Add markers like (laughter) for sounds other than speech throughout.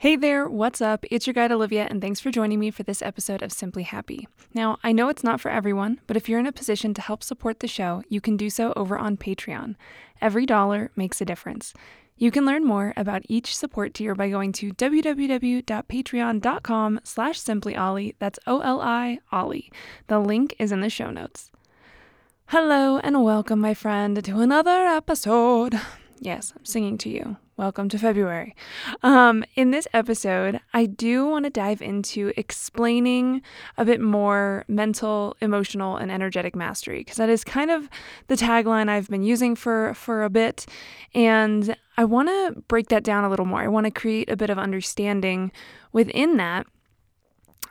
Hey there, what's up? It's your guide Olivia, and thanks for joining me for this episode of Simply Happy. Now, I know it's not for everyone, but if you're in a position to help support the show, you can do so over on Patreon. Every dollar makes a difference. You can learn more about each support tier by going to www.patreon.com slash simplyoli. That's O-L-I, Ollie. The link is in the show notes. Hello and welcome, my friend, to another episode. Yes, I'm singing to you. Welcome to February. Um, in this episode, I do want to dive into explaining a bit more mental, emotional, and energetic mastery because that is kind of the tagline I've been using for for a bit, and I want to break that down a little more. I want to create a bit of understanding within that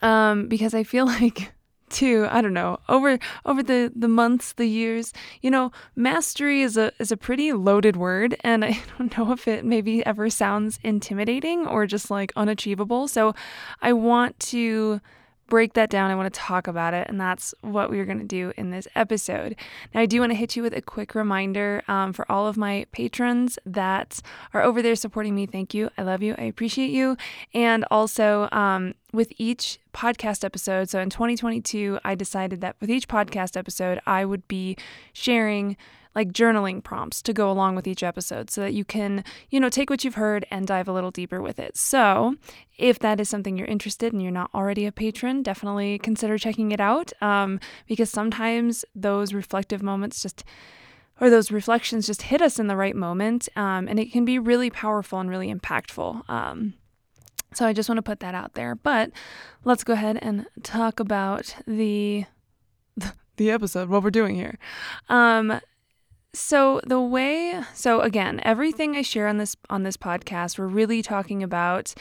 um, because I feel (laughs) like to i don't know over over the the months the years. You know mastery is a is a pretty loaded word and (laughs) i don't know if it maybe ever sounds intimidating or just like unachievable. So i want to break that down. I want to talk about it, and that's what we're going to do in this episode. Now, I do want to hit you with a quick reminder um, for all of my patrons that are over there supporting me. Thank you. I love you. I appreciate you. And also, um, with each podcast episode, so in 2022, I decided that with each podcast episode, I would be sharing like journaling prompts to go along with each episode so that you can, you know, take what you've heard and dive a little deeper with it. So, if that is something you're interested in, you're not already a patron, definitely consider checking it out um, because sometimes those reflective moments just or those reflections just hit us in the right moment um, and it can be really powerful and really impactful. Um, so I just want to put that out there. But let's go ahead and talk about the (laughs) the episode, what we're doing here. Um, so the way so again, everything I share on this on this podcast, we're really talking about,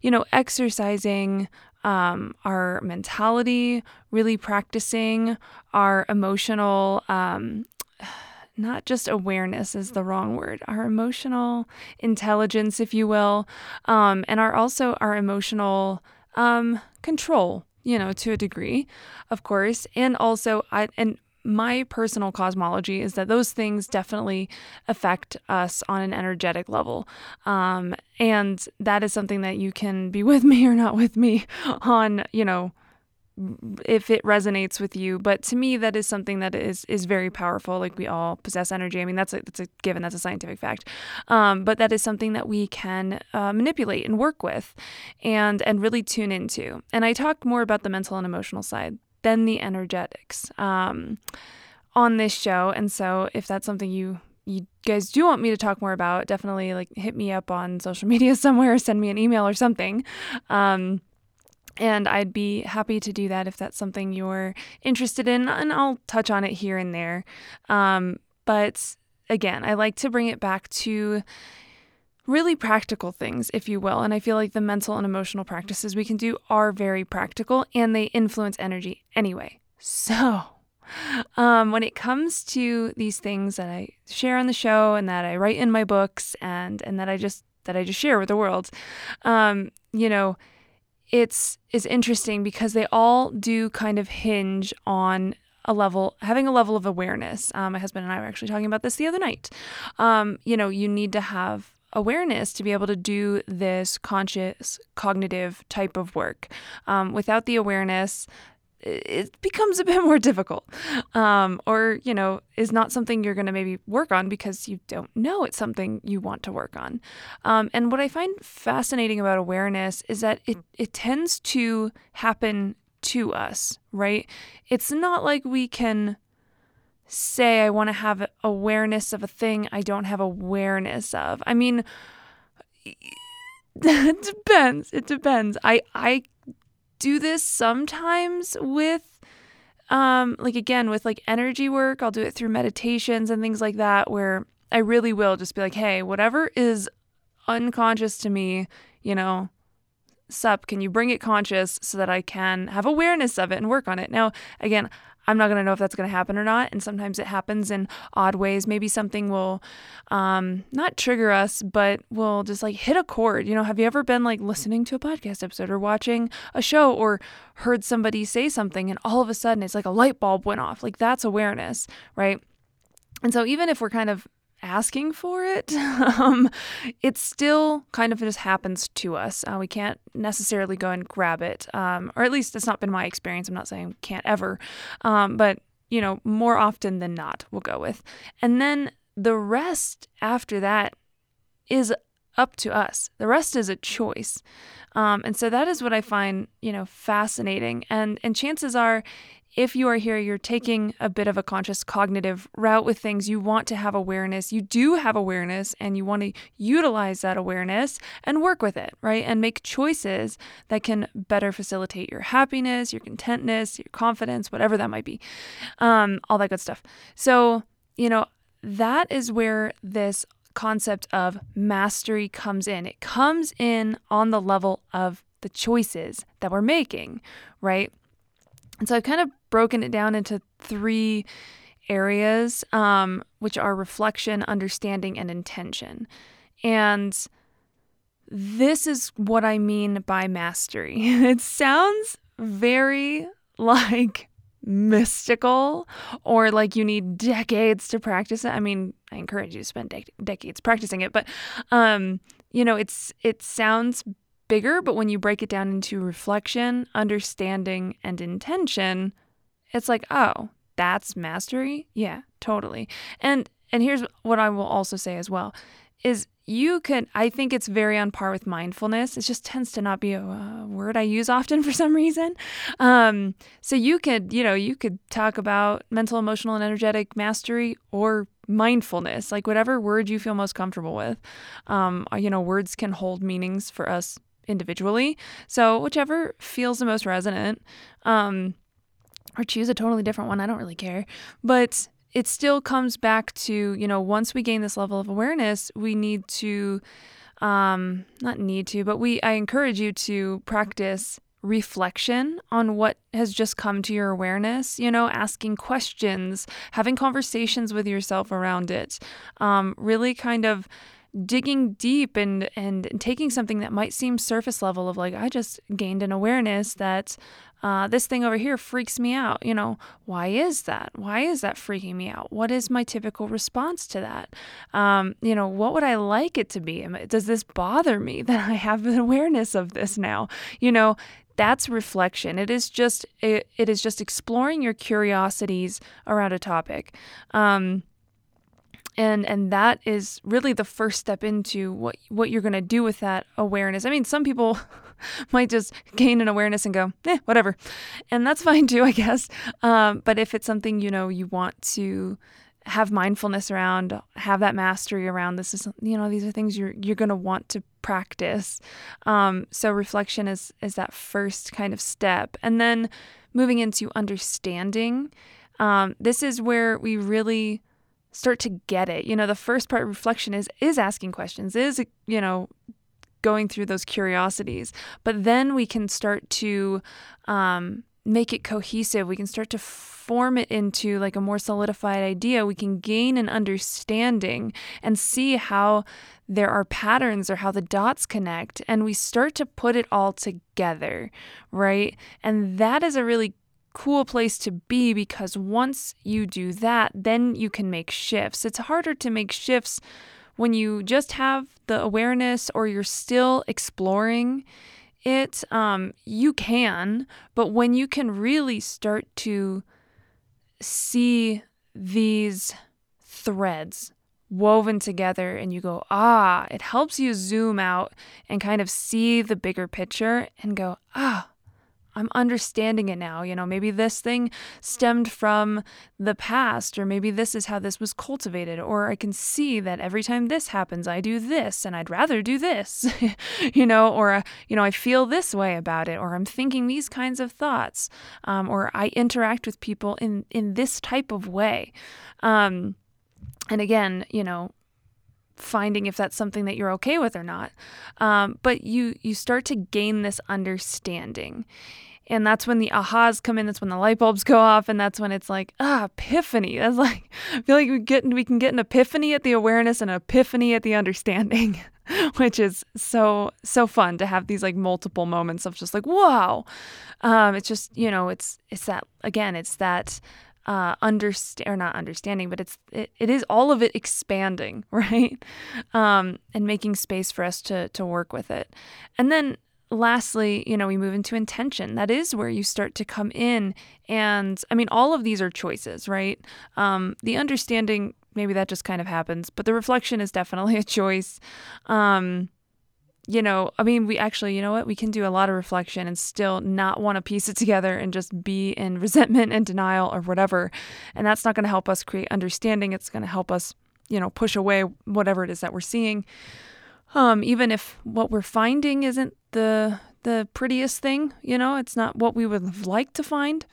you know, exercising um, our mentality, really practicing our emotional um, (sighs) not just awareness is the wrong word, our emotional intelligence, if you will, um, and our also our emotional um, control, you know, to a degree, of course, and also I and my personal cosmology is that those things definitely affect us on an energetic level. Um, and that is something that you can be (laughs) with me or not with me on, you know, if it resonates with you. But to me that is something that is is very powerful. Like we all possess energy. I mean that's a, that's a given. That's a scientific fact. Um, but that is something that we can uh, manipulate and work with and and really tune into. And i talk more about the mental and emotional side than the energetics um, on this show. And so, if that's something you you guys do want me to talk more about, definitely like hit me up on social (laughs) media somewhere, send me an email or something. Um, and I'd be happy to do that if that's something you're interested in, and I'll touch on it here and there. Um, but again, I like to bring it back to really practical things, if you will. And I feel like the mental and emotional practices we can do are very practical and they influence energy anyway. So, um, when it comes to these things that I share on the show and that I write in my books and and that I just that I just share with the world, um, you know, it's is interesting because they all do kind of hinge on a level having a level of awareness um, my husband and i were actually talking about this the other night um, you know you need to have awareness to be able to do this conscious cognitive type of work. Um, without the awareness, it becomes a bit (laughs) more difficult. Um, or you know is not something you're going to maybe work on because you don't know it's something you want to work on. Um, and what i find fascinating about awareness is that it, it tends to happen to us right? It's not like we can say I want to have awareness of a thing I don't have awareness of. I mean, (laughs) it depends. It depends. I I do this sometimes with um like again with like energy work i'll do it through meditations and things like that where i really will just be like hey whatever is unconscious to me you know sup can you bring it conscious so that i can have awareness of it and work on it now again I'm not going to know if that's going to happen or not. And sometimes it happens in odd ways. Maybe something will um, not trigger us, but will just like hit a chord. You know, have you ever been like listening to a podcast episode or watching a show or heard somebody say something and all of a sudden it's like a light bulb went off? Like that's awareness, right? And so even if we're kind of asking for it, (laughs) um, it still kind of just happens to us. Uh, we can't necessarily go and grab it, um, or at least it's not been my experience. I'm not saying can't ever, um, but you know, more often than not, we'll go with. And then the rest after that is up to us. The rest is a choice. Um, and so that is what I find, you know, fascinating. And and chances are if you are here, you're taking a bit of a conscious cognitive route with things. You want to have awareness. You do have awareness and you want to utilize that awareness and work with it, right? And make choices that can better facilitate your happiness, your contentness, your confidence, whatever that might be, um, all that good stuff. So, you know, that is where this concept of mastery comes in. It comes in on the level of the choices that we're making, right? And so I've kind of broken it down into three areas, um, which are reflection, understanding, and intention. And this is what I mean by mastery. (laughs) It sounds very (laughs) like mystical or like you need decades to practice it. I mean, I encourage you to spend de- decades practicing it, but um, you know, it's it sounds bigger, but when you break it down into reflection, understanding, and intention, it's like, oh, that's mastery? Yeah, totally. And and here's what I will also say as well is you could i think it's very on par with mindfulness it just tends to not be a, a word i use often (laughs) for some reason um, so you could you know you could talk about mental emotional and energetic mastery or mindfulness like whatever word you feel most comfortable with um, you know words can hold meanings for us individually. So, whichever feels the most resonant, um, or choose a totally different one. I don't really care. But it still comes back to, you know, once we gain this level of awareness, we need to, um, not need to, but we, I encourage you to practice reflection on what has just come to your awareness, you know, asking questions, having conversations with yourself around it, um, really kind of digging deep and and taking something that might seem surface level of like I just gained an awareness that uh, this thing over here freaks me out. You know, why is that? Why is that freaking me out? What is my typical response to that? Um, you know, what would I like it to be? Does this bother me (laughs) that I have an awareness of this now? You know, that's reflection. It is just it, it is just exploring your curiosities around a topic. Um, and and that is really the first step into what what you're going to do with that awareness. I mean some people (laughs) might just gain an awareness and go eh whatever. And that's (laughs) fine too i guess. Um, but if it's something you know you want to have mindfulness around have that mastery around this is you know these are things you're you're going to want to practice. Um, so reflection is is that first kind of step. And then moving into understanding um, this is where we really start to get it. You know, the first part reflection is is asking questions, is you know, going through those curiosities. But then we can start to um, make it cohesive. We can start to form it into like a more solidified idea. We can gain an understanding and see how there are patterns or how the dots connect. And we start to put it all together, right? And that is a really cool place to be because once you do that, then you can make shifts. It's harder to make shifts when you just have the awareness or you're still exploring it. Um, you can, but when you can really start to see these threads woven together and you go, ah, it helps you zoom out and kind of see the bigger picture and go, ah, I'm understanding it now. You know, maybe this thing stemmed from the past, or maybe this is how this was cultivated, or I can see that every time this happens, I do this and I'd rather do this, (laughs) you know, or, uh, you know, I feel this way about it, or I'm thinking these kinds of thoughts, um, or I interact with people in, in this type of way. Um, and again, you know, finding if that's something that you're okay with or not. Um, but you you start to gain this understanding. And that's when the ahas come in. That's when the light bulbs go off, and that's when it's like ah, epiphany. (laughs) That's like I feel like we get we can get an epiphany at the awareness and an epiphany at the understanding, (laughs) which is so so fun to have these like multiple moments of just like wow. Um, it's just you know it's it's that again it's that uh, understand or not understanding, but it's it, it is all of it expanding, (laughs) right? Um, and making space for us to to work with it. And then lastly, you know, we move into intention. That is where you start to come in, and I mean, all of these are choices, right? Um, the understanding maybe that just kind of happens, but the reflection is definitely (laughs) a choice. Um, you know, I mean, we actually, you know what? We can do a lot of reflection and still not want to piece it together and just be in (laughs) resentment and denial or whatever. And that's not going to help us create understanding. It's going to help us, you know, push away whatever it is that we're seeing. Um, even if what we're finding isn't the the prettiest thing, you know, it's not what we would have liked to find.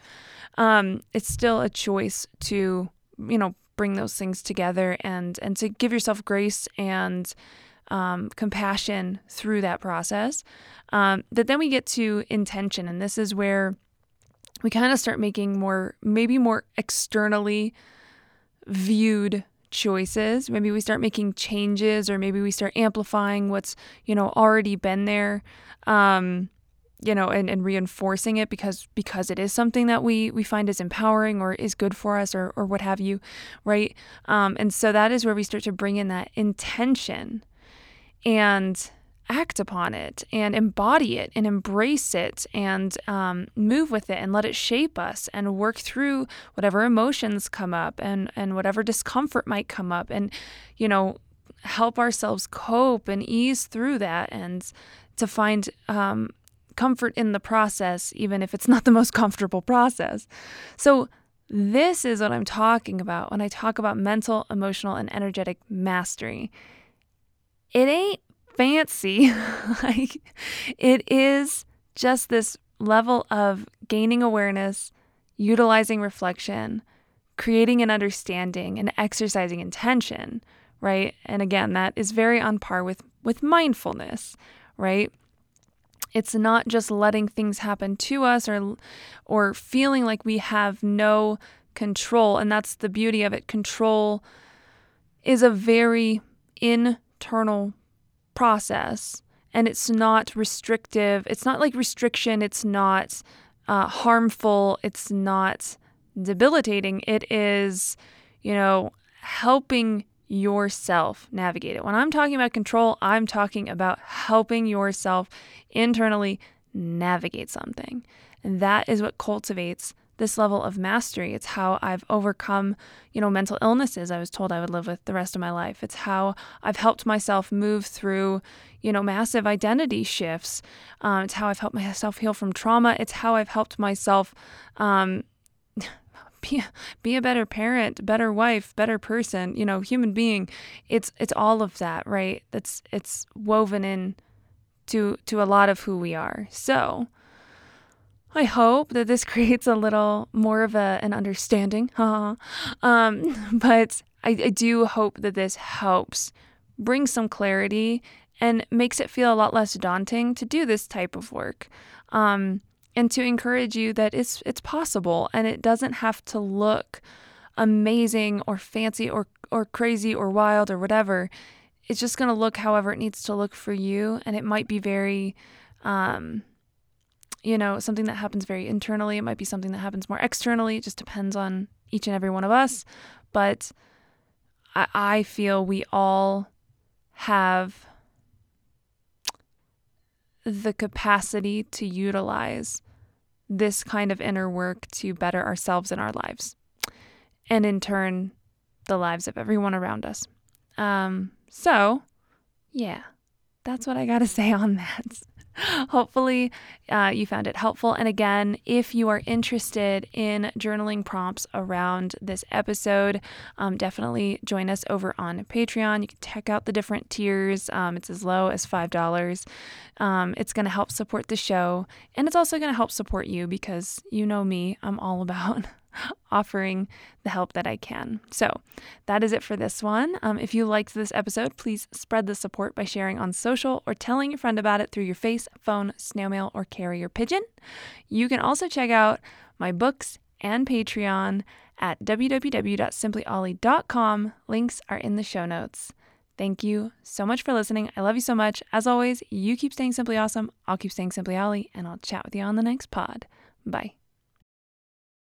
Um, it's still a choice to, you know, bring those things together and and to give yourself grace and um, compassion through that process. Um, but then we get to intention, and this is where we kind of start making more, maybe more externally viewed choices. Maybe we start making changes, or maybe we start amplifying what's you know already been there. Um, you know and, and reinforcing it because because it is something that we we find is empowering or is good for us or or what have you right um, and so that is where we start to bring in that intention and act upon it and embody it and embrace it and um, move with it and let it shape us and work through whatever emotions come up and, and whatever discomfort might come up and, you know, help ourselves cope and ease through that and to find um, comfort in the process, even if it's not the most comfortable process. So, this is what I'm talking about when I talk about mental, emotional, and energetic mastery it ain't fancy. (laughs) like it is just this level of gaining awareness, utilizing reflection, creating an understanding and exercising intention, right? And again, that is very on par with with mindfulness, right? It's not just letting things happen to us or or feeling like we have no control and that's the beauty of it. Control is a very in internal process and it's not restrictive. It's not like restriction, it's not uh, harmful, it's not debilitating. It is, you know, helping yourself navigate it. When I'm talking about control, I'm talking about helping yourself internally navigate something. And that is what cultivates this level of mastery. It's how I've overcome, you know, mental illnesses I was told I would live with the rest of my life. It's how I've helped myself move through, you know, massive identity shifts. Um, it's how I've helped myself heal from trauma. It's how I've helped myself um, (laughs) be, be a better parent, better wife, better person, you know, human being. It's it's all of that, right? That's it's woven in to to a lot of who we are. So, I hope that this (laughs) creates a little more of a, an understanding. (laughs) um, (laughs) but I, I do hope that this helps bring some clarity and makes it feel a lot less daunting to do this type of work. Um, and to encourage you that it's it's possible and it doesn't have to look amazing or fancy or or crazy or wild or whatever. It's just going to look however it needs to look for you and it might be very um, you know, something that happens very internally. It might be something that happens more externally. It just depends on each and every one of us. But I, I feel we all have the capacity to utilize this kind of inner work to better ourselves and our lives. And in turn, the lives of everyone around us. Um, so, yeah, that's what I got to (laughs) say on that. (laughs) Hopefully, uh, you found it helpful. And again, if you are interested in journaling prompts around this episode, um, definitely join us over on Patreon. You can check out the different tiers, um, it's as low as $5. Um, it's going to help support the show, and it's also going to help support you because you know me, I'm all about offering the help that I can. So that is it for this one. Um, if you liked this episode, please spread the support by sharing on social or telling your friend about it through your face, phone, snail mail, or carrier pigeon. You can also check out my books and Patreon at www.simplyoli.com. Links are in the show notes. Thank you so much for listening. I love you so much. As always, you keep staying simply awesome. I'll keep staying simply Oli, and I'll chat with you on the next pod. Bye.